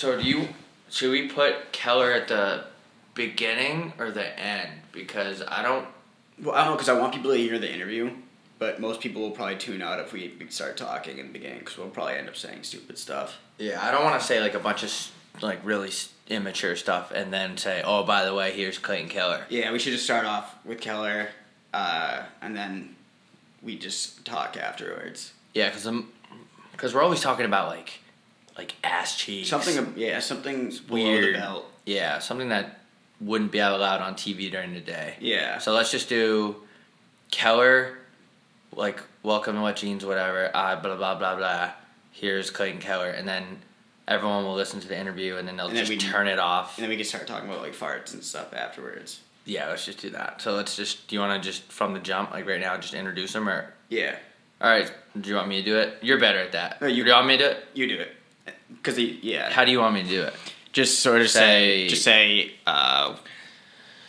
So do you should we put Keller at the beginning or the end? Because I don't. Well, I don't know because I want people to hear the interview, but most people will probably tune out if we start talking in the beginning because we'll probably end up saying stupid stuff. Yeah, I don't want to say like a bunch of like really immature stuff and then say, oh, by the way, here's Clayton Keller. Yeah, we should just start off with Keller, uh, and then we just talk afterwards. Yeah, because I'm because we're always talking about like like ass cheeks. Something, yeah, something below weird. the belt. Yeah, something that wouldn't be allowed on TV during the day. Yeah. So let's just do Keller, like welcome to Wet Jeans, whatever. Uh, blah blah blah blah. Here's Clayton Keller, and then everyone will listen to the interview, and then they'll And then just we- turn it off. And then we can start talking about like farts and stuff afterwards. yeah, let's just do that. So let's just. Do you want to just from the jump, like right now, just introduce them, or Yeah, all right? Do you want me to do it? You're better at that. No, you- do you want me to do it? you do it. Cause he, yeah, How do you want me to do it? just sort of Say- say, just say, uh,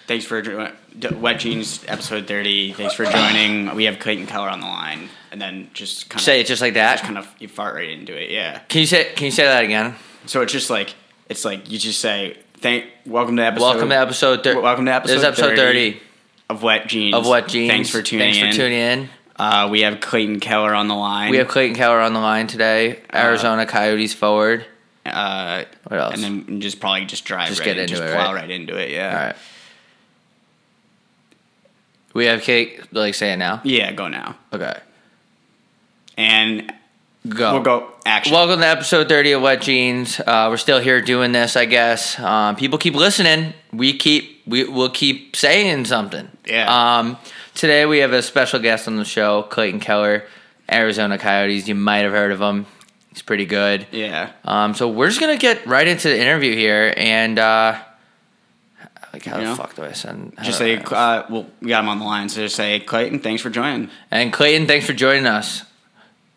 thanks for jo- Wet Jeans episode thirty. Thanks for joining. We have Clayton Keller on the line, and then just kind of Say it just like that. just kind of you fart right into it. Yeah. Can you say? Can you say that again? So it's just like it's like you just say thank welcome to episode Welcome to episode. Thir- welcome to episode This is episode 30 thirty of Wet Jeans. of Wet jeans. Thanks for tuning Thanks in. for tuning in. Uh, we have Clayton Keller on the line. We have Clayton Keller on the line today. Arizona Coyotes forward. uh, What else? and then just probably just drive Just right get in, into just it, plow right? right into it. Yeah. All right. We have Kate. Like say it now. Yeah, go now. Okay. And Go. we'll go action. Welcome to episode 30 of Wet Jeans. Uh, we're still here doing this, I guess. Um, people keep listening. We keep we will keep saying something. Yeah. Um, today we have a special guest on the show, Clayton Keller, Arizona Coyotes. You might have heard of him. He's pretty good. yeah. Um, so we're just gonna get right into the interview here, and uh, like how You the know? fuck do I send? how Just say, uh, well, we got him on the line, so just say, Clayton, thanks for joining. and Clayton, thanks for joining us.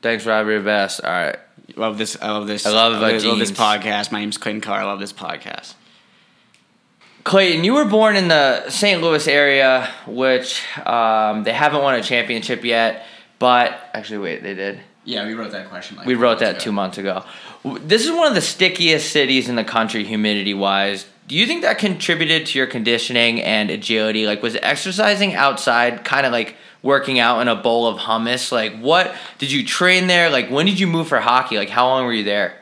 Thanks, Robbie. Best. All right. Love this. I love this. I love I about love this podcast. My name's Clayton Keller. I love this podcast. Clayton, you were born in the St. Louis area, which um, they haven't won a championship yet. But actually, wait, they did. Yeah, we wrote that question. Like We wrote that two months ago. This is one of the stickiest cities in the country, humidity wise. Do you think that contributed to your conditioning and agility? Like, was exercising outside kind of like working out in a bowl of hummus? Like, what did you train there? Like, when did you move for hockey? Like, how long were you there?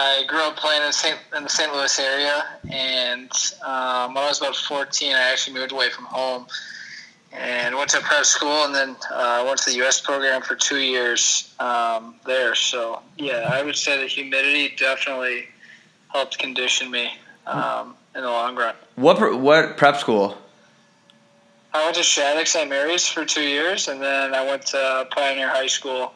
I grew up playing in, Saint, in the St. Louis area, and um, when I was about 14, I actually moved away from home and went to prep school, and then uh, went to the U.S. program for two years um, there. So, yeah, I would say the humidity definitely helped condition me um, in the long run. What pr- what prep school? I went to Shattuck St. Mary's for two years, and then I went to Pioneer High School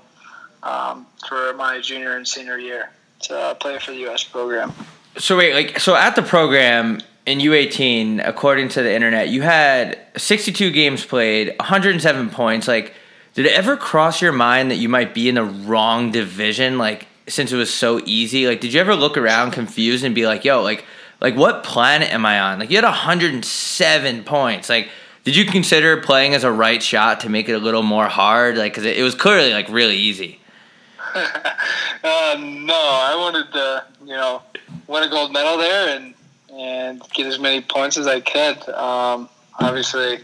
um, for my junior and senior year to uh, play for the U.S. program. So wait, like so at the program in U18, according to the internet, you had 62 games played, 107 points. Like, did it ever cross your mind that you might be in the wrong division? Like, since it was so easy, like, did you ever look around confused and be like, "Yo, like, like what planet am I on?" Like, you had 107 points. Like, did you consider playing as a right shot to make it a little more hard? Like, because it, it was clearly like really easy. Uh, no, I wanted to, you know, win a gold medal there and and get as many points as I could. Um, obviously,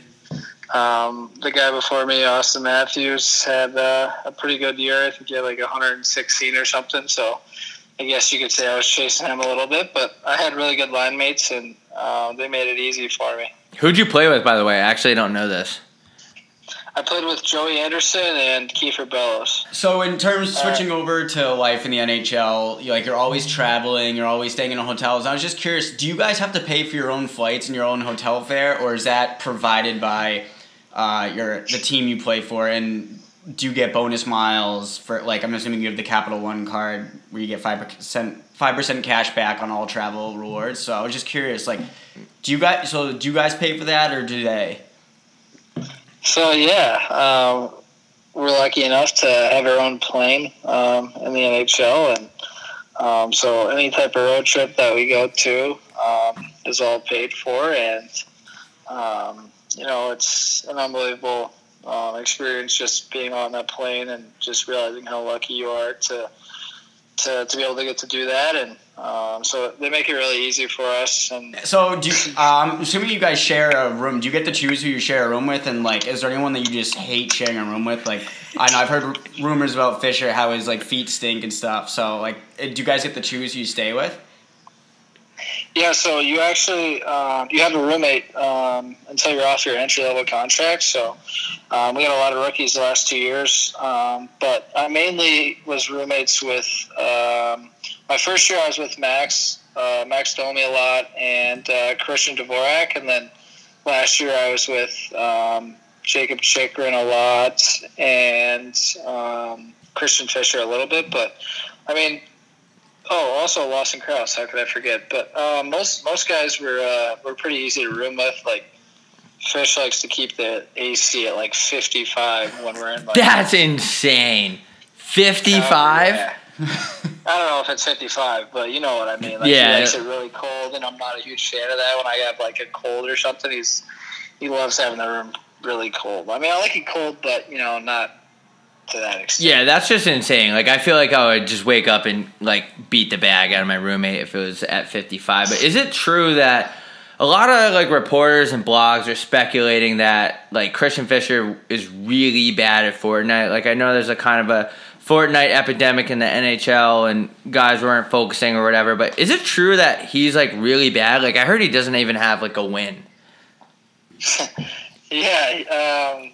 um, the guy before me, Auston Matthews, had uh, a pretty good year. I think he had like 116 or something. So I guess you could say I was chasing him a little bit, but I had really good line mates and uh, they made it easy for me. Who'd you play with, by the way? I actually don't know this. I played with Joey Anderson and Kiefer Bellows. So in terms of switching over to life in the NHL, you like you're always traveling, you're always staying in hotels. I was just curious, do you guys have to pay for your own flights and your own hotel fare, or is that provided by uh, your the team you play for? And do you get bonus miles for like I'm assuming you have the Capital One card where you get five percent five percent cash back on all travel rewards. So I was just curious, like, do you guys so do you guys pay for that or do they? So yeah, um, we're lucky enough to have our own plane um, in the NHL, and um, so any type of road trip that we go to um, is all paid for, and um, you know it's an unbelievable um, experience just being on that plane and just realizing how lucky you are to to, to be able to get to do that, and um, so they make it really easy for us. And So, do you, um, assuming you guys share a room, do you get to choose who you share a room with? And like, is there anyone that you just hate sharing a room with? Like, I know I've heard r- rumors about Fischer how his like feet stink and stuff. So, like, eh, do you guys get to choose who you stay with? Yeah, so you actually um, you have a roommate um, until you're off your entry level contract. So um, we had a lot of rookies the last two years, um, but I mainly was roommates with. Um, my first year I was with Max, uh, Max Domi a lot, and uh, Christian Dvorak, and then last year I was with um, Jakob Chychrun a lot and Christian Fischer a little bit. But I mean, oh, also Lawson Crouse. How could I forget? But um, most most guys were uh, were pretty easy to room with. Like Fish likes to keep the AC at like fifty five when we're in. Like, That's insane. 55? yeah. I don't know if it's 55, but you know what I mean. Like Yeah. he likes it really cold, and I'm not a huge fan of that. When I have like a cold or something, he's he loves having the room really cold. I mean, I like it cold, but you know, not to that extent. Yeah, that's just insane. Like I feel like I would just wake up and like beat the bag out of my roommate if it was at 55. But is it true that a lot of like reporters and blogs are speculating that like Christian Fischer is really bad at Fortnite? Like I know there's a kind of a Fortnite epidemic in the NHL and guys weren't focusing or whatever, but is it true that he's like really bad? Like I heard he doesn't even have like a win. Yeah, um,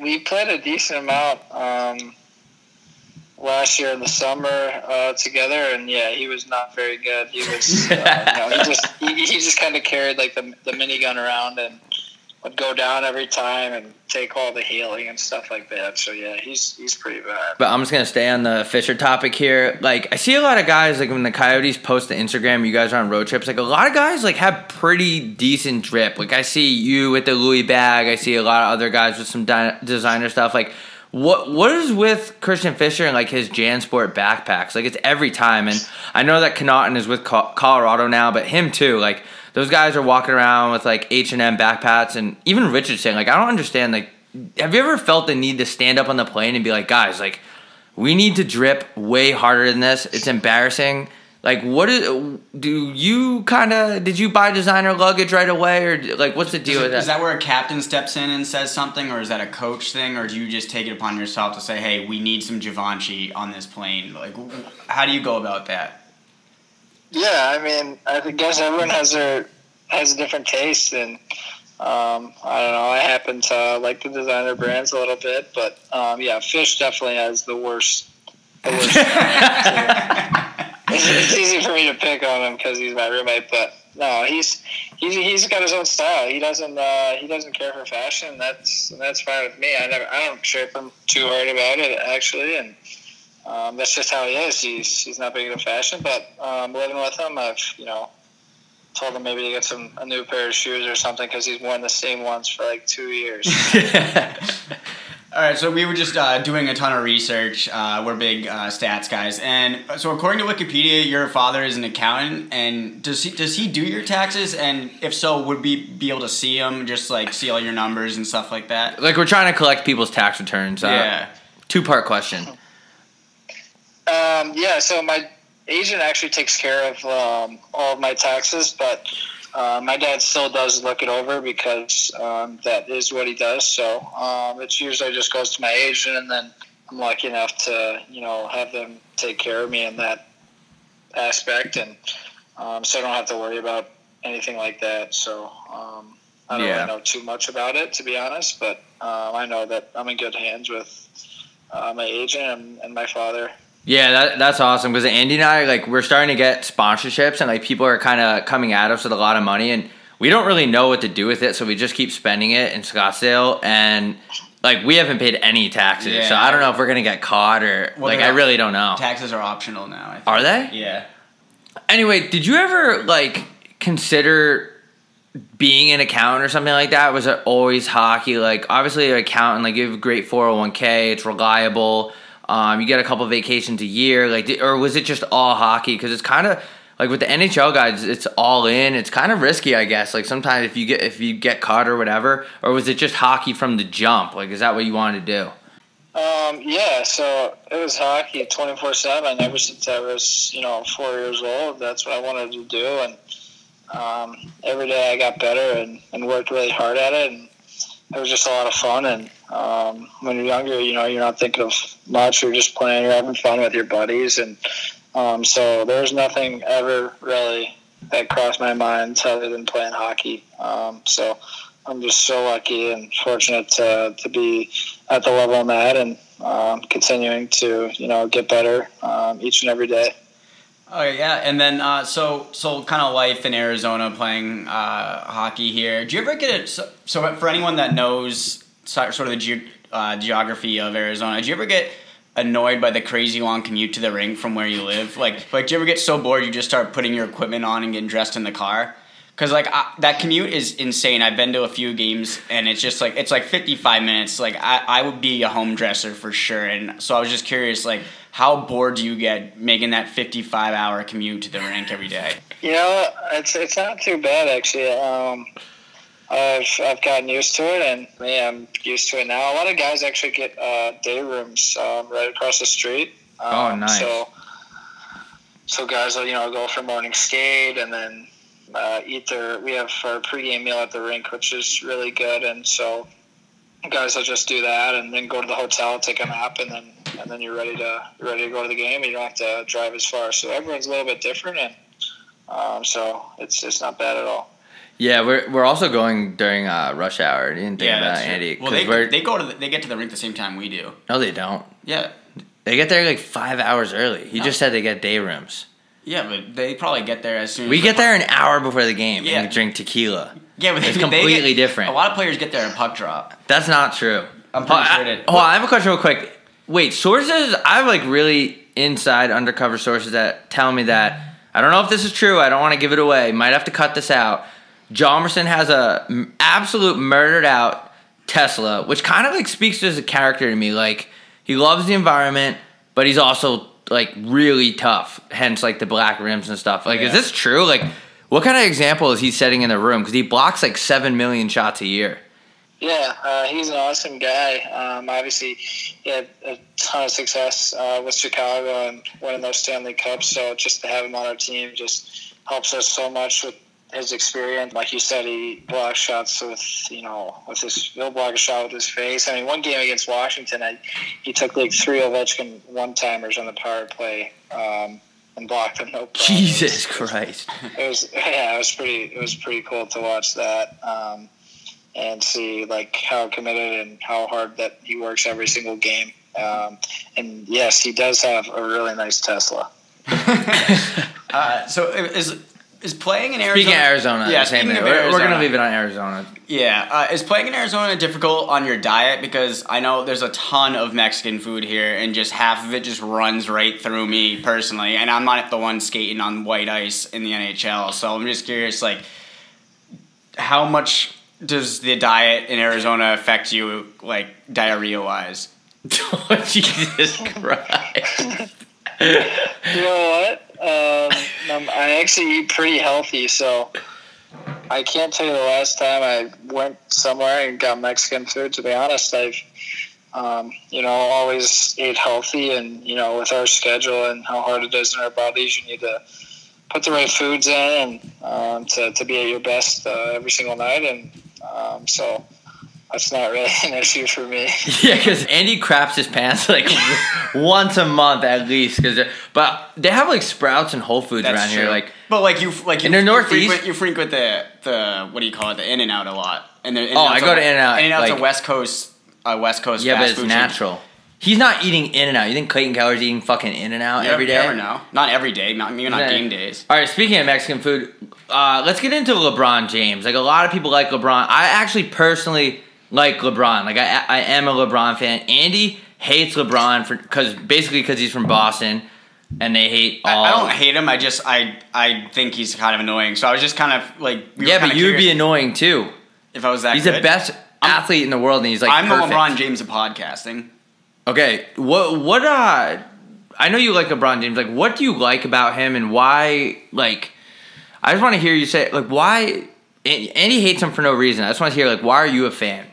We played a decent amount um, last year in the summer uh, together, and yeah, he was not very good. He was, uh, you know, he just he, he just kind of carried like the the minigun around and would go down every time and take all the healing and stuff like that. So yeah, he's he's pretty bad. But I'm just gonna stay on the Fischer topic here. Like I see a lot of guys like when the Coyotes post to Instagram, you guys are on road trips. Like a lot of guys like have pretty decent drip. Like I see you with the Louis bag. I see a lot of other guys with some di- designer stuff. Like what what is with Christian Fischer and like his JanSport backpacks? Like it's every time. And I know that Connauton is with Co- Colorado now, but him too. Like those guys are walking around with like H and M backpacks, and even Richardson. Like I don't understand. Like have you ever felt the need to stand up on the plane and be like, guys, like we need to drip way harder than this. It's embarrassing. Like, what is? Do you kind of did you buy designer luggage right away, or like what's the deal Is, with it, is that? that where a captain steps in and says something, or is that a coach thing, or do you just take it upon yourself to say, "Hey, we need some Givenchy on this plane"? Like, how do you go about that? Yeah, I mean, I guess everyone has their has a different taste, and um, I don't know. I happen to like the designer brands a little bit, but um, yeah, Fish definitely has the worst. The worst it's, it's easy for me to pick on him because he's my roommate, but no, he's he's he's got his own style. He doesn't uh, he doesn't care for fashion. That's that's fine with me. I never I don't trip him too hard about it actually, and um, that's just how he is. He's he's not big into fashion, but um, living with him, I've you know told him maybe to get some a new pair of shoes or something because he's worn the same ones for like two years. All right, so we were just uh, doing a ton of research. Uh, we're big uh, stats guys, and so according to Wikipedia, your father is an accountant. And does he does he do your taxes? And if so, would we be able to see him, just like see all your numbers and stuff like that? like we're trying to collect people's tax returns. Uh, yeah. Two part question. Um, yeah, so my agent actually takes care of um, all of my taxes, but uh, my dad still does look it over because um, that is what he does. So um, it's usually just goes to my agent, and then I'm lucky enough to you know have them take care of me in that aspect, and um, so I don't have to worry about anything like that. So um, I don't Yeah. really know too much about it, to be honest, but um, I know that I'm in good hands with uh, my agent and, and my father. Yeah, that, that's awesome because Andy and I like we're starting to get sponsorships and like people are kind of coming at us with a lot of money and we don't really know what to do with it, so we just keep spending it in Scottsdale and like we haven't paid any taxes, so I don't know if we're gonna get caught or Well, like I really don't know. Taxes are optional now. I think. Are they? Yeah. Anyway, did you ever like consider being an accountant or something like that? Was it always hockey? Like obviously an accountant, like you have a great four hundred one k, it's reliable. Um, you get a couple vacations a year, like, or was it just all hockey? Because it's kind of like with the NHL guys, it's all in. It's kind of risky, I guess. Like sometimes if you get if you get caught or whatever, or was it just hockey from the jump? Like, is that what you wanted to do? Um, yeah, so it was hockey 24 7 ever since I was, you know, four years old. That's what I wanted to do. And um, every day I got better and, and worked really hard at it. And it was just a lot of fun. And um, when you're younger, you know, you're not thinking of much. You're just playing, you're having fun with your buddies. And um, so there's nothing ever really that crossed my mind other than playing hockey. Um, so I'm just so lucky and fortunate to, to be at the level I'm at and um, continuing to you know get better um, each and every day. Oh yeah, and then uh, so so kind of life in Arizona playing uh, hockey here. Do you ever get it? So, so, for anyone that knows sort of the ge- uh, geography of Arizona, do you ever get annoyed by the crazy long commute to the rink from where you live? Like, like do you ever get so bored you just start putting your equipment on and getting dressed in the car? Because like I, that commute is insane. I've been to a few games and it's just like it's like fifty five minutes. Like I, I would be a home dresser for sure. And so I was just curious, like how bored do you get making that fifty five hour commute to the rink every day? You know, it's it's not too bad actually. Um, I've I've gotten used to it, and me, I'm used to it now. A lot of guys actually get uh, day rooms um, right across the street. Um, oh, nice. So, so guys will you know go for morning skate, and then uh, eat their. We have our pregame meal at the rink, which is really good, and so guys will just do that, and then go to the hotel, take a nap, and then and then you're ready to you're ready to go to the game. You don't have to drive as far. So everyone's a little bit different, and um, so it's it's not bad at all. Yeah, we're we're also going during uh, rush hour. You didn't think yeah, about Andy? Well, they, they go to the, they get to the rink the same time we do. No, they don't. Yeah, they get there like five hours early. He no. just said they get day rooms. Yeah, but they probably get there as soon. As we as get there an hour before the game yeah. and drink tequila. Yeah, but it's completely get, different. A lot of players get there in puck drop. That's not true. I'm pretty oh, sure it. Oh, I have a question real quick. Wait, sources? I have like really inside undercover sources that tell me that I don't know if this is true. I don't want to give it away. Might have to cut this out. Hjalmarsson has a absolute murdered out Tesla, which kind of like speaks to his character to me. Like he loves the environment, but he's also like really tough. Hence, like the black rims and stuff. Like, yeah. is this true? Like, what kind of example is he setting in the room? Because he blocks like seven million shots a year. Yeah, uh, he's an awesome guy. Um, obviously, he had a ton of success uh, with Chicago and winning those Stanley Cups. So just to have him on our team just helps us so much with his experience. Like you said, he blocks shots with you know with his he'll block a shot with his face. I mean, one game against Washington, I, he took like three Ovechkin one timers on the power play. Um, and blocked them. No problem. Jesus Christ! It was yeah, it was pretty. It was pretty cool to watch that um, and see like how committed and how hard that he works every single game. Um, and yes, he does have a really nice Tesla. uh, so is is playing in Arizona. Speaking of Arizona, yeah, same thing. We're, we're going to leave it on Arizona. Yeah, uh, is playing in Arizona difficult on your diet? Because I know there's a ton of Mexican food here, and just half of it just runs right through me personally. And I'm not the one skating on white ice in the NHL, so I'm just curious, like, how much does the diet in Arizona affect you, like diarrhea wise? oh, Jesus Christ! you know what? Um, I actually eat pretty healthy, so I can't tell you the last time I went somewhere and got Mexican food. To be honest, I've um, you know always ate healthy, and you know with our schedule and how hard it is in our bodies, you need to put the right foods in and um, to to be at your best uh, every single night, and um, so that's not really an issue for me. yeah, because Andy craps his pants like once a month at least. Cause but they have like Sprouts and Whole Foods That's around true. here. Like, but like you like you, in the Northeast, you frequent, you frequent the the what do you call it? The In and Out a lot. And the oh, I go to In and Out. In and Out's like, a West Coast, uh, West Coast. Yeah, but it's natural. Chain. He's not eating In and Out. You think Clayton Keller's eating fucking In and Out every day? Never know. Not every day. Not maybe not game days. All right. Speaking of Mexican food, uh, let's get into LeBron James. Like a lot of people like LeBron. I actually personally like LeBron. Like I, I am a LeBron fan. Andy hates LeBron for because basically because he's from Boston, and they hate all. I, I, don't hate him. I just I I think he's kind of annoying. So I was just kind of like we yeah, but you would be annoying too if I was that. He's good. the best I'm, athlete in the world, and he's like I'm perfect. the LeBron James of podcasting. Okay, what what uh? I know you like LeBron James. Like, what do you like about him, and why? Like, I just want to hear you say like why. Andy hates him for no reason. I just want to hear like why are you a fan?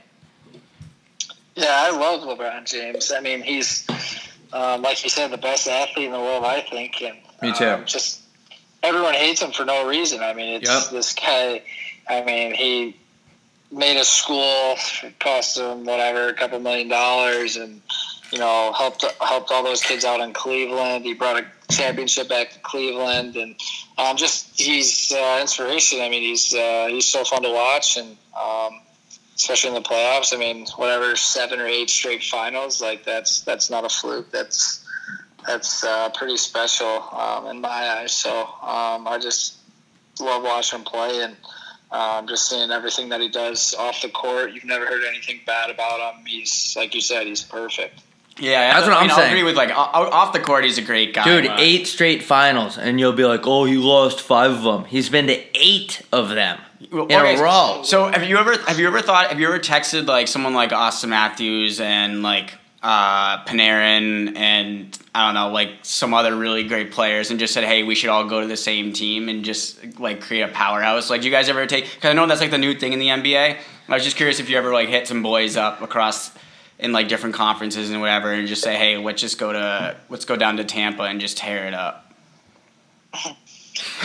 Yeah, I love LeBron James. I mean, he's um, like you said, the best athlete in the world, I think. And Me too. um, just everyone hates him for no reason. I mean, it's Yep. this guy. I mean, he made a school, cost him whatever, a couple million dollars, and you know helped helped all those kids out in Cleveland. He brought a championship back to Cleveland, and um, just he's uh, inspiration. I mean, he's uh, he's so fun to watch, and um, especially in the playoffs. I mean, whatever seven or eight straight finals, like that's that's not a fluke. That's that's uh, pretty special um, in my eyes. So um, I just love watching him play and um, just seeing everything that he does off the court. You've never heard anything bad about him. He's like you said, he's perfect. Yeah, That's I what I'm mean, I'll saying. agree with like o- o- off the court, he's a great guy. Dude, eight straight finals, and you'll be like, "Oh, he lost five of them." He's been to eight of them Well, in okay, a row. So have you ever have you ever thought have you ever texted like someone like Auston Matthews and like uh, Panarin and I don't know like some other really great players and just said hey we should all go to the same team and just like create a powerhouse like do you guys ever take because I know that's like the new thing in the NBA I was just curious if you ever like hit some boys up across in like different conferences and whatever and just say hey let's just go to let's go down to Tampa and just tear it up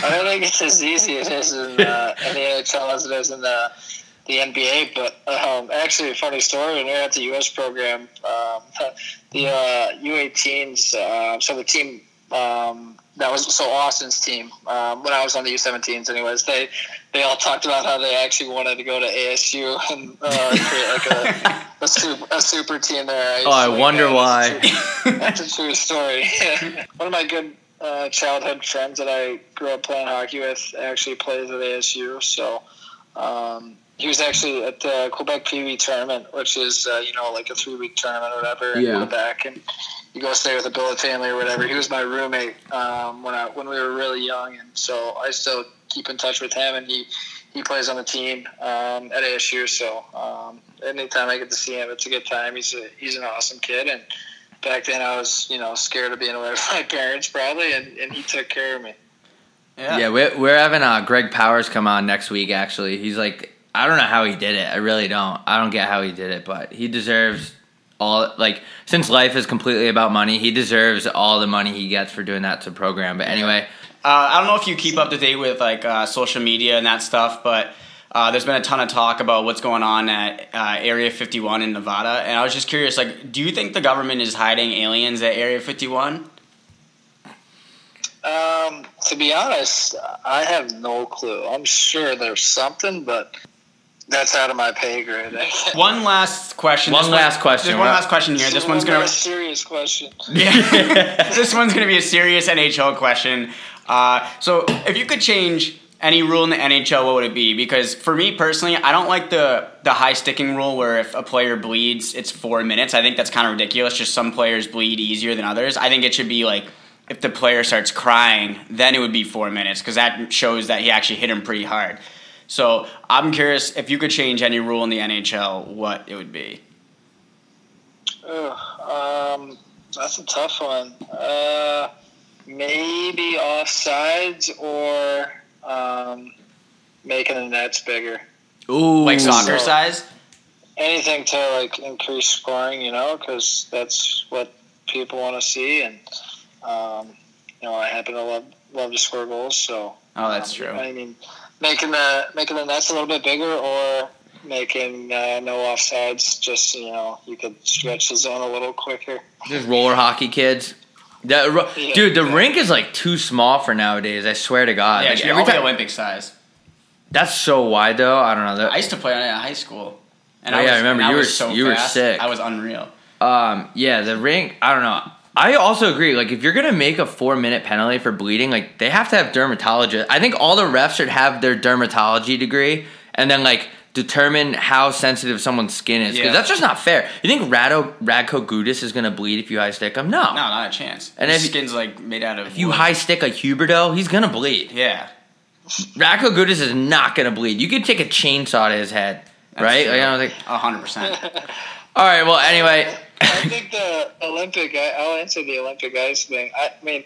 I don't think it's as easy as it is in, uh, in the NHL as it is in the the NBA. But um, actually, a funny story. When we were at the U.S. program, um, the uh, U18s, uh, so the team um, that was so Austin's team um, when I was on the U17s. Anyways, they they all talked about how they actually wanted to go to ASU and uh, create like a, a super a super team there. Oh, I wonder why. That's a true- That's a true story. One of my good uh, childhood friends that I grew up playing hockey with actually plays at ASU. So um, he was actually at the Quebec Pee tournament, which is uh, you know like a three week tournament or whatever in Yeah. Quebec, and you go stay with a billet family or whatever. He was my roommate um, when I when we were really young, and so I still keep in touch with him, and he. He plays on the team um, at ASU, so um, anytime I get to see him, it's a good time. He's a, he's an awesome kid, and back then I was, you know, scared of being away from my parents probably, and, and he took care of me. Yeah, we're, we're having uh, Greg Powers come on next week. Actually, he's like, I don't know how he did it. I really don't. I don't get how he did it, but he deserves all. Like, since life is completely about money, he deserves all the money he gets for doing that to program. But anyway, Uh, I don't know if you keep up to date with like uh, social media and that stuff, but uh, there's been a ton of talk about what's going on at uh, Area 51 in Nevada, and I was just curious, like, do you think the government is hiding aliens at Area 51? Um, to be honest, I have no clue. I'm sure there's something, but that's out of my pay grade. One last question. One This last question. There's one last question here. This one's gonna be a serious question. Yeah. this one's going to be a serious NHL question. Uh, so, if you could change any rule in the NHL, what would it be? Because for me personally, I don't like the the high sticking rule where if a player bleeds, it's four minutes. I think that's kind of ridiculous. Just some players bleed easier than others. I think it should be like if the player starts crying, then it would be four minutes because that shows that he actually hit him pretty hard. So I'm curious if you could change any rule in the NHL, what it would be. Um, that's a tough one. Uh, maybe offsides or um, making the nets bigger. ooh, Like soccer So- size? Anything to like increase scoring, you know, because that's what people want to see, and um, you know, I happen to love love to score goals, so Oh, that's um, true. I mean, making the making the nets a little bit bigger or making uh, no offsides, just you know, you could stretch the zone a little quicker. Just roller hockey kids. The, Yeah. dude, the rink is like too small for nowadays. I swear to God. Yeah, Like, every every time, Olympic size. that's so wide though. I don't know. The- I used to play on it at high school. And Oh, yeah, I remember. You was were- so you were sick. I was unreal. Um, yeah, the rink. I don't know. I also agree. Like, if you're gonna make a four minute penalty for bleeding, like they have to have dermatologists. I think all the refs should have their dermatology degree, and then like determine how sensitive someone's skin is. Because Yeah. that's just not fair. You think Rado Radko Gudas is gonna bleed if you high stick him? No. No, not a chance. And And if- His skin's like made out of. If you high stick a Huberdeau, he's gonna bleed. yeah, Radko Gudas is not gonna bleed. You could take a chainsaw to his head, that's right? true. Like, I don't think. a hundred percent. All right. Well, anyway. I think the Olympic. I'll answer the Olympic ice thing. I mean,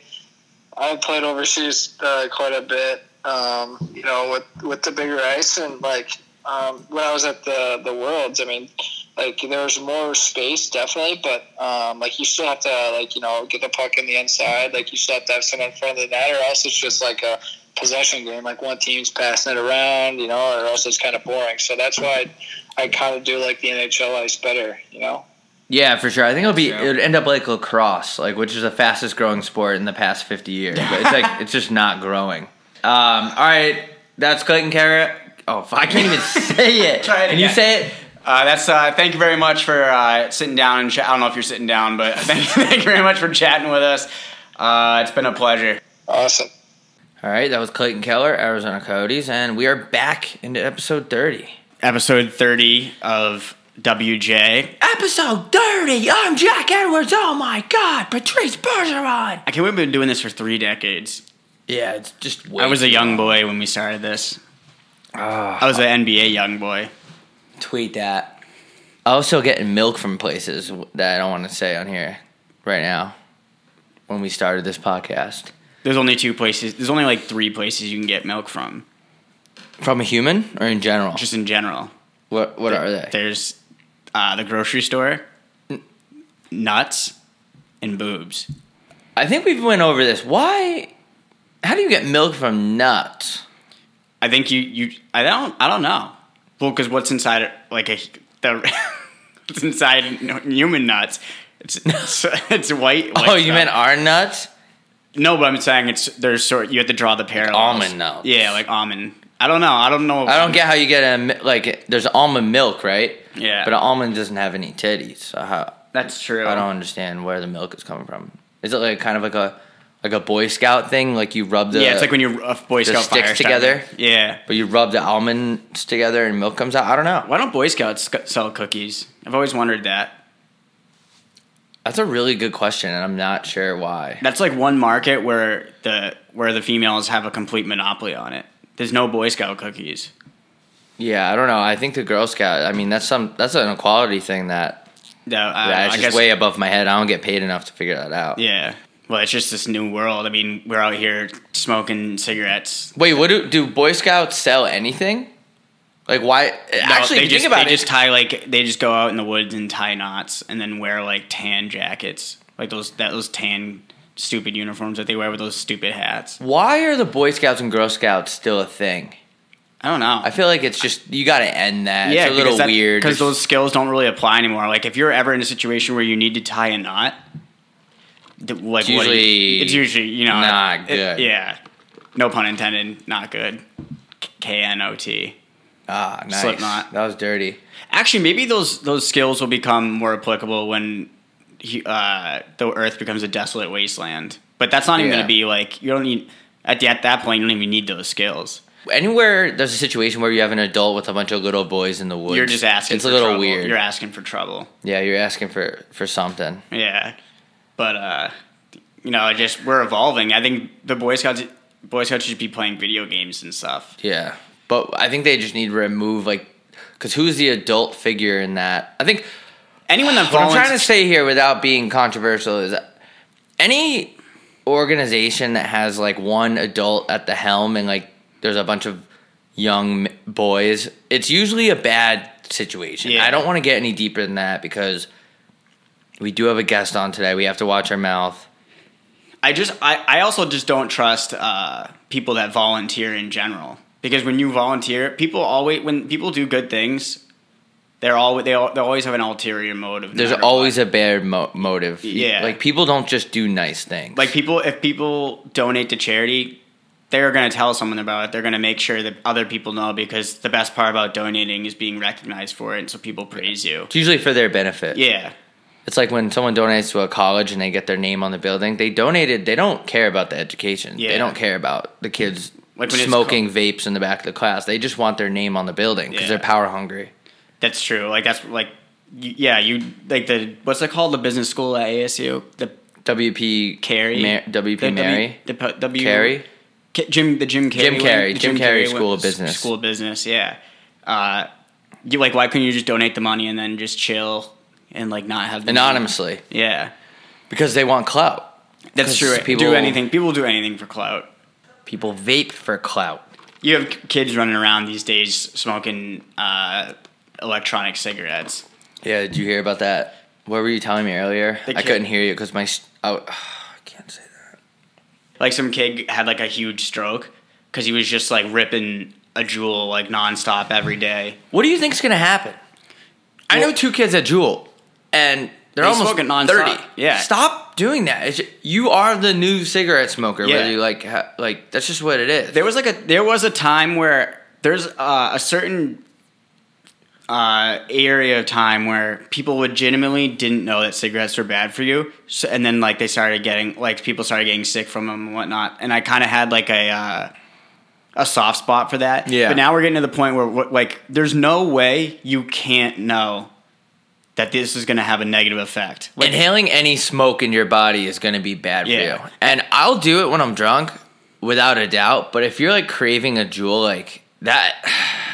I've played overseas uh, quite a bit. Um, you know, with with the bigger ice and like um, when I was at the the Worlds. I mean, like there's more space definitely, but um, like you still have to like you know get the puck in the inside. Like you still have to have someone in front of the net, or else it's just like a possession game. Like one team's passing it around, you know, or else it's kind of boring. So that's why I, I kind of do like the NHL ice better, you know. Yeah, for sure. I think it'll be Yeah. it'll end up like lacrosse, like which is the fastest growing sport in the past fifty years. But it's like it's just not growing. Um, all right, that's Clayton Carrot. Oh, I can't even say it. Try it Can you say it? Uh, that's uh, thank you very much for uh, sitting down and ch- I don't know if you're sitting down, but thank, thank you very much for chatting with us. Uh, it's been a pleasure. Awesome. All right, that was Clayton Keller, Arizona Coyotes, and we are back into episode thirty. Episode 30 of WJ. Episode thirty. I'm Jack Edwards. Oh my God, Patrice Bergeron. I can't believe we've been doing this for three decades. Yeah, it's just. Way I was a too young long. boy when we started this. Ah. I was an NBA young boy. Tweet that. Also getting milk from places that I don't want to say on here right now. When we started this podcast, There's only two places. There's only like three places you can get milk from, from a human or in general. just in general. what what are they? There's uh, the grocery store, nuts, and boobs. I think we've went over this. Why? How do you get milk from nuts? I think you you I don't I don't know. Well, because what's inside it, like a the what's inside human nuts? It's it's, it's white. Oh, white oh, you stuff. meant our nuts? no? But I'm saying it's there's sort you have to draw the parallels. almond nuts. Yeah, like almond. I don't know. I don't know. I don't get how you get a like. There's almond milk, right? Yeah. But an almond doesn't have any titties. So how? That's true. I don't understand where the milk is coming from. Is it like kind of like a like a Boy Scout thing? Like you rub the yeah, it's like when you're a Boy the Scout sticks fire together? starter. Yeah. but you rub the almonds together and milk comes out. I don't know. Why don't Boy Scouts sc- sell cookies? I've always wondered that. That's a really good question, and I'm not sure why. That's like one market where the where the females have a complete monopoly on it. There's no Boy Scout cookies. Yeah, I don't know. I think the Girl Scout. I mean, that's some that's an equality thing that No, uh, that's I just guess way above my head. I don't get paid enough to figure that out. Yeah. Well, it's just this new world. I mean, we're out here smoking cigarettes. Wait, what do do Boy Scouts sell anything? Like why? actually, they just think about they it, just tie like they just go out in the woods and tie knots and then wear like tan jackets, like those that those tan stupid uniforms that they wear with those stupid hats. why are the Boy Scouts and Girl Scouts still a thing? I don't know. I feel like it's just you got to end that. yeah, it's a little weird. because those skills don't really apply anymore. Like if you're ever in a situation where you need to tie a knot, like It's what you- usually it's usually you know not it- good. yeah, no pun intended. Not good. K N O T. ah nice. Slipknot. That was dirty. Actually, maybe those those skills will become more applicable when he, uh, the Earth becomes a desolate wasteland. But that's not even Yeah. going to be like you don't need at, the, at that point. You don't even need those skills. Anywhere there's a situation where you have an adult with a bunch of little boys in the woods, You're just asking. It's a little trouble. weird. You're asking for trouble. yeah, you're asking for for something. Yeah, but uh, you know, I just we're evolving. I think the Boy Scouts Boy Scouts should be playing video games and stuff. Yeah, but I think they just need to remove like because who's the adult figure in that? I think Anyone that what I'm trying to say here without being controversial is any organization that has like one adult at the helm and like there's a bunch of young boys, it's usually a bad situation. Yeah. I don't want to get any deeper than that because we do have a guest on today. We have to watch our mouth. I just I, I also just don't trust uh, people that volunteer in general because when you volunteer, people always when people do good things, they're all they they always have an ulterior motive. There's always what. a bad mo- motive. Yeah. like people don't just do nice things. like people if people donate to charity. They're going to tell someone about it. They're going to make sure that other people know because the best part about donating is being recognized for it, and so people praise you. it's usually for their benefit. Yeah, It's like when someone donates to a college and they get their name on the building. They donated. They don't care about the education. Yeah. They don't care about the kids Like smoking vapes in the back of the class. They just want their name on the building because Yeah. they're power hungry. That's true. Like that's like, yeah, you like the what's it called? The business school at ASU. The WP Carey. Ma- WP the Mary W, the P- W Carey. K- Jim the Jim Carey. Jim Carey, the Jim Carey School of Business. School of Business. Yeah. Uh, you like why couldn't you just donate the money and then just chill and like not have Anonymously Yeah, because they want clout. That's true. people- do anything. People do anything for clout. People vape for clout. You have kids running around these days smoking uh, electronic cigarettes. Yeah, did you hear about that? What were you telling me earlier? I couldn't hear you because my. Oh, I can't say that. Like some kid had like a huge stroke because he was just like ripping a Juul like nonstop every day. What do you think's gonna happen? I know two kids at Jewel, and they're They almost smoke it nonstop. thirty. Yeah. stop doing that. It's ju- you are the new cigarette smoker. Yeah. Whether you like, ha- like that's just what it is. There was like a there was a time where there's uh, a certain uh, area of time where people legitimately didn't know that cigarettes were bad for you, so, and then like they started getting like people started getting sick from them and whatnot. And I kind of had like a uh, a soft spot for that. Yeah. But now we're getting to the point where like there's no way you can't know that this is going to have a negative effect. Like, Inhaling any smoke in your body is going to be bad Yeah. for you. And I'll do it when I'm drunk, without a doubt. But if you're like craving a Juul, like that,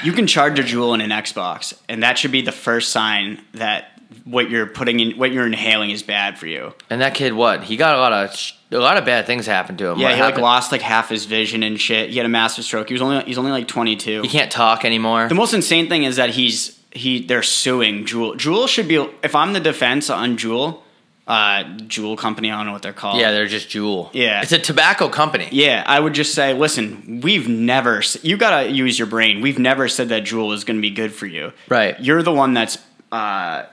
You can charge a Juul in an Xbox, and that should be the first sign that what you're putting in, what you're inhaling, is bad for you. and that kid, what he got a lot of sh- a lot of bad things happened to him. Yeah, What he like lost like half his vision and shit. He had a massive stroke. He was only he's only like 22. He can't talk anymore. The most insane thing is that he's he they're suing Juul. Juul should be if I'm the defense on Juul, uh, Juul Company. I don't know what they're called. Yeah, they're just Juul. Yeah. it's a tobacco company. Yeah, I would just say, listen, we've never, you gotta use your brain. We've never said that Juul is gonna be good for you. Right. You're the one that's uh,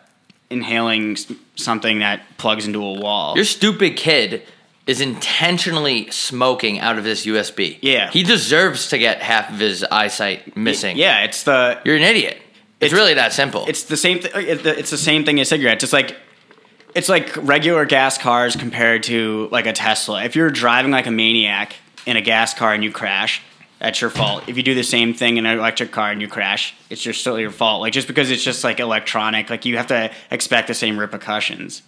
inhaling something that plugs into a wall. Your stupid kid is intentionally smoking out of this USB. Yeah. he deserves to get half of his eyesight missing. Yeah, it's the, you're an idiot. It's, It's- really that simple. it's the same, th- it's the same thing as cigarettes. It's like, it's like regular gas cars compared to like a Tesla. If you're driving like a maniac in a gas car and you crash, that's your fault. If you do the same thing in an electric car and you crash, it's just still your fault. Like just because it's just like electronic, like you have to expect the same repercussions.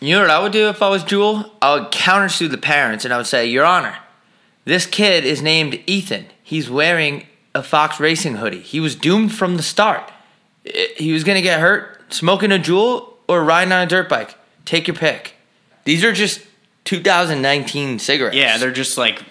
You know what I would do if I was Juul? I would countersue the parents and I would say, Your Honor, this kid is named Ethan. He's wearing a Fox Racing hoodie. He was doomed from the start. He was going to get hurt smoking a Juul or riding on a dirt bike. Take your pick. These are just 2019 cigarettes. Yeah, they're just like,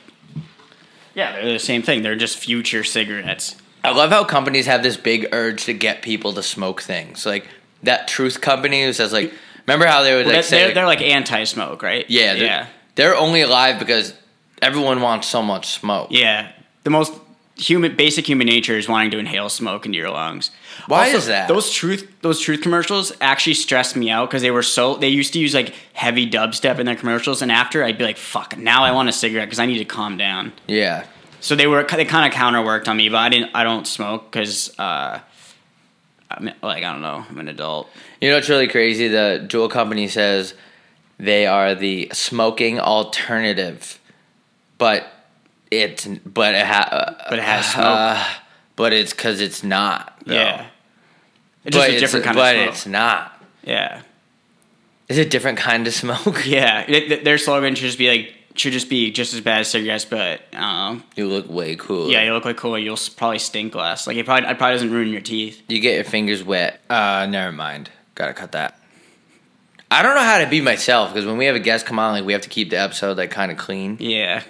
yeah, they're the same thing. They're just future cigarettes. I love how companies have this big urge to get people to smoke things. Like that Truth company who says, like, remember how they would like They're, say, they're, they're like anti-smoke, right? yeah, they're, yeah, they're only alive because everyone wants so much smoke. yeah. The most human, basic human nature is wanting to inhale smoke into your lungs. Why Also, is that? Those truth, those truth commercials actually stressed me out because they were so. They used to use like heavy dubstep in their commercials, and after I'd be like, "Fuck!" Now I want a cigarette because I need to calm down. Yeah. So they were they kind of counterworked on me, but I didn't. I don't smoke because. Uh, I'm, like I don't know, I'm an adult. You know what's really crazy? The Juul Company says they are the smoking alternative, but it's but it ha, But it has smoke. uh, but it's because it's not. though. Yeah, it's but just a different kind but of smoke. But it's not. Yeah, It's a different kind of smoke. yeah. It- th- their slogan should just be like should just be just as bad as cigarettes, but don't. You look way cool. Yeah, you look like cool. You'll probably stink less. Like it probably it probably doesn't ruin your teeth. You get your fingers wet. Uh, never mind. Gotta cut that. I don't know how to be myself because when we have a guest come on, like we have to keep the episode like kind of clean. Yeah.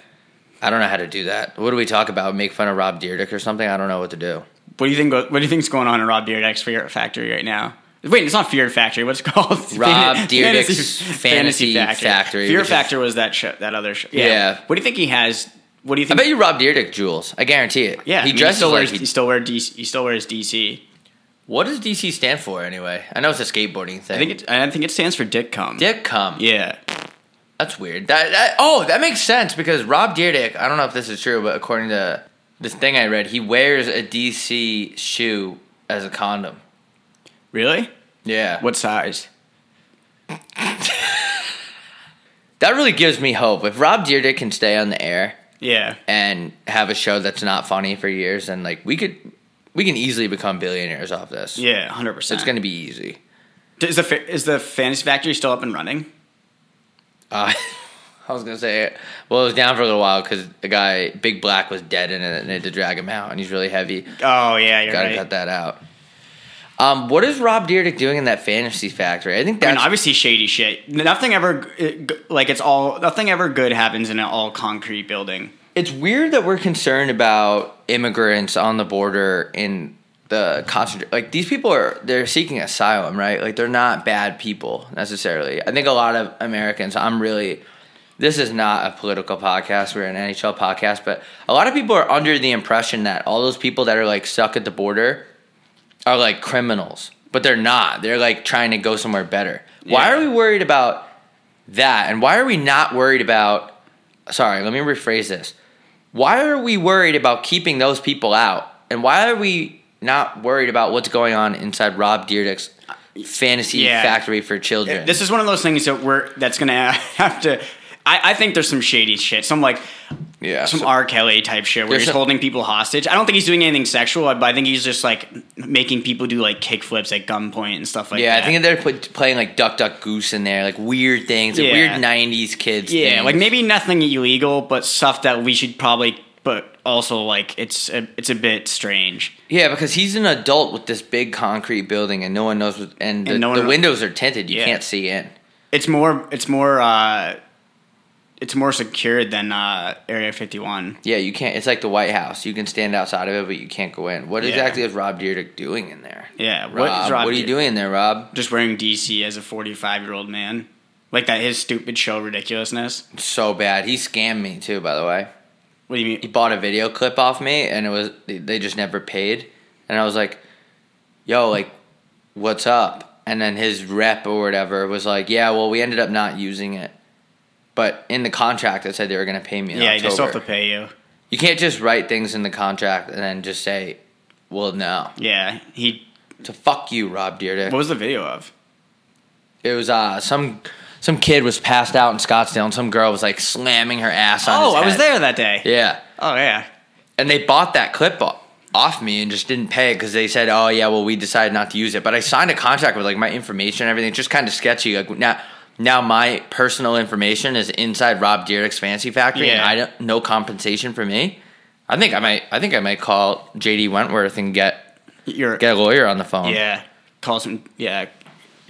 I don't know how to do that. What do we talk about? Make fun of Rob Dyrdek or something? I don't know what to do. What do you think? What do you think's going on in Rob Dyrdek's Fear Factory right now? Wait, it's not Fear Factory. What's it called? Rob Fan- Dyrdek's Fantasy Factory, Fear which is- Factor was that show, that other show. Yeah. What do you think he has? What do you think? I bet you Rob Dyrdek juuls. I guarantee it. yeah, I he mean, dresses still like wears, he, he still wears DC. He still wears DC. What does DC stand for anyway? I know it's a skateboarding thing. I think it. I think it stands for Dick Cum. Dick cum. Yeah. That's weird. That, that oh, that makes sense because Rob Dyrdek. I don't know if this is true, but according to this thing I read, he wears a DC shoe as a condom. Really? Yeah. What size? That really gives me hope. If Rob Dyrdek can stay on the air Yeah. and have a show that's not funny for years, and like we could, we can easily become billionaires off this. Yeah. Hundred percent. It's going to be easy. Is the is the Fantasy Factory still up and running? Uh, I was gonna say it. Well, it was down for a little while because the guy Big Black was dead in it, and they had to drag him out, and he's really heavy. Oh yeah, you're Got to right. cut that out. Um, what is Rob Dyrdek doing in that fantasy factory? I think I that's mean, obviously shady shit. Nothing ever like it's all nothing ever good happens in an all concrete building. it's weird that we're concerned about immigrants on the border in the concentration. Like these people are they're seeking asylum, right? Like they're not bad people necessarily. I think a lot of Americans. I'm really. This is not a political podcast. We're an NHL podcast, but a lot of people are under the impression that all those people that are like stuck at the border are like criminals, but they're not. They're like trying to go somewhere better. Why are we worried about that? And why are we not worried about? Sorry, let me rephrase this. Why are we worried about keeping those people out? And why are we not worried about what's going on inside Rob Dyrdek's fantasy Yeah. factory for children? This is one of those things that we're that's gonna have to. I, I think there's some shady shit, some like yeah, some so- R. Kelly type shit where he's some- holding people hostage. I don't think he's doing anything sexual, but I think he's just like making people do like kick flips at gunpoint and stuff like yeah, that. I think they're put, playing like Duck Duck Goose in there, like weird things, like Yeah. weird '90s kids. yeah, things. like maybe nothing illegal, but stuff that we should probably. But also, like it's a, it's a bit strange. Yeah, because he's an adult with this big concrete building, and no one knows. What, and the, And no the windows are tinted; you Yeah. can't see in. It's more it's more uh, it's more secured than uh, Area 51. Yeah, you can't. It's like the White House; you can stand outside of it, but you can't go in. What Yeah. exactly is Rob Dyrdek doing in there? Yeah, what is Rob, Rob what are you doing in there, Rob? Just wearing DC as a 45 year old man, like that his stupid show ridiculousness. So bad. He scammed me too. By the way, What do you mean? he bought a video clip off me, and it was they just never paid. And I was like, "Yo, like, what's up?" And then his rep or whatever was like, "Yeah, well, we ended up not using it." But in the contract, it said they were going to pay me. Yeah, you October. just have to pay you. You can't just write things in the contract and then just say, "Well, no." Yeah, he. To fuck you, Rob Dyrdek. What was the video of? It was uh some some kid was passed out in Scottsdale and some girl was like slamming her ass on. Oh, I was there that day. Yeah, Oh yeah. and they bought that clip off me and just didn't pay it because they said, "Oh yeah, well we decided not to use it." But I signed a contract with like my information and everything. It's just kind of sketchy. Like now. Now my personal information is inside Rob Dyrdek's fancy factory, and I don't no compensation for me. I think I might. I think I might call JG Wentworth and get You're. get a lawyer on the phone. Yeah. Call some. Yeah.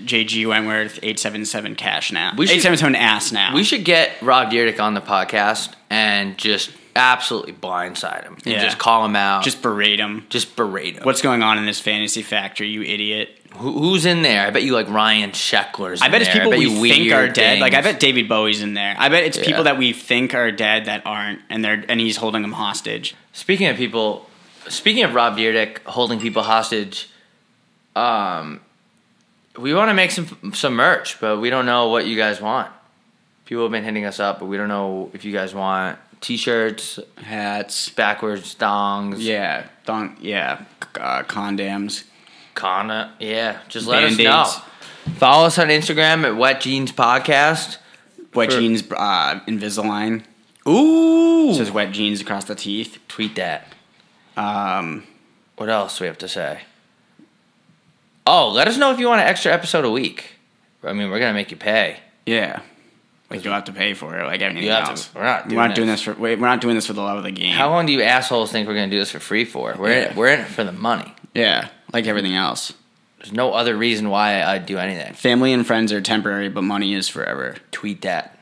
JG Wentworth eight seven seven cash now. We should- eight seven seven ass now. We should get Rob Dyrdek on the podcast and just absolutely blindside him and Yeah. just call him out. just berate him. just berate him. What's going on in this fantasy factory? You idiot. Who, who's in there? I bet you like Ryan Sheckler's. I bet it's there. people bet we think are dead. Like I bet David Bowie's in there. I bet it's Yeah. people that we think are dead that aren't, and they're and he's holding them hostage. Speaking of people, speaking of Rob Dyrdek holding people hostage, um, we want to make some some merch, but we don't know what you guys want. People have been hitting us up, but we don't know if you guys want t-shirts, Hats. backwards dongs, Yeah. Don, yeah. Uh, condoms. Kana. Yeah, just let us know. Follow us on Instagram at Wet Jeans Podcast. Wet For- jeans. Uh, Invisalign. Ooh, says wet jeans across the teeth. tweet that. Um, What else do we have to say? Oh, let us know if you want an extra episode a week. I mean, we're gonna make you pay. yeah. Like you'll have to pay for it, like anything You have to- else. we're not We're not doing this. this for. Wait, we're not doing this for the love of the game. How long do you assholes think we're gonna do this for free for? We're in, Yeah. we're in it for the money. yeah, like everything else. There's no other reason why I'd do anything. Family and friends are temporary, but money is forever. Tweet that.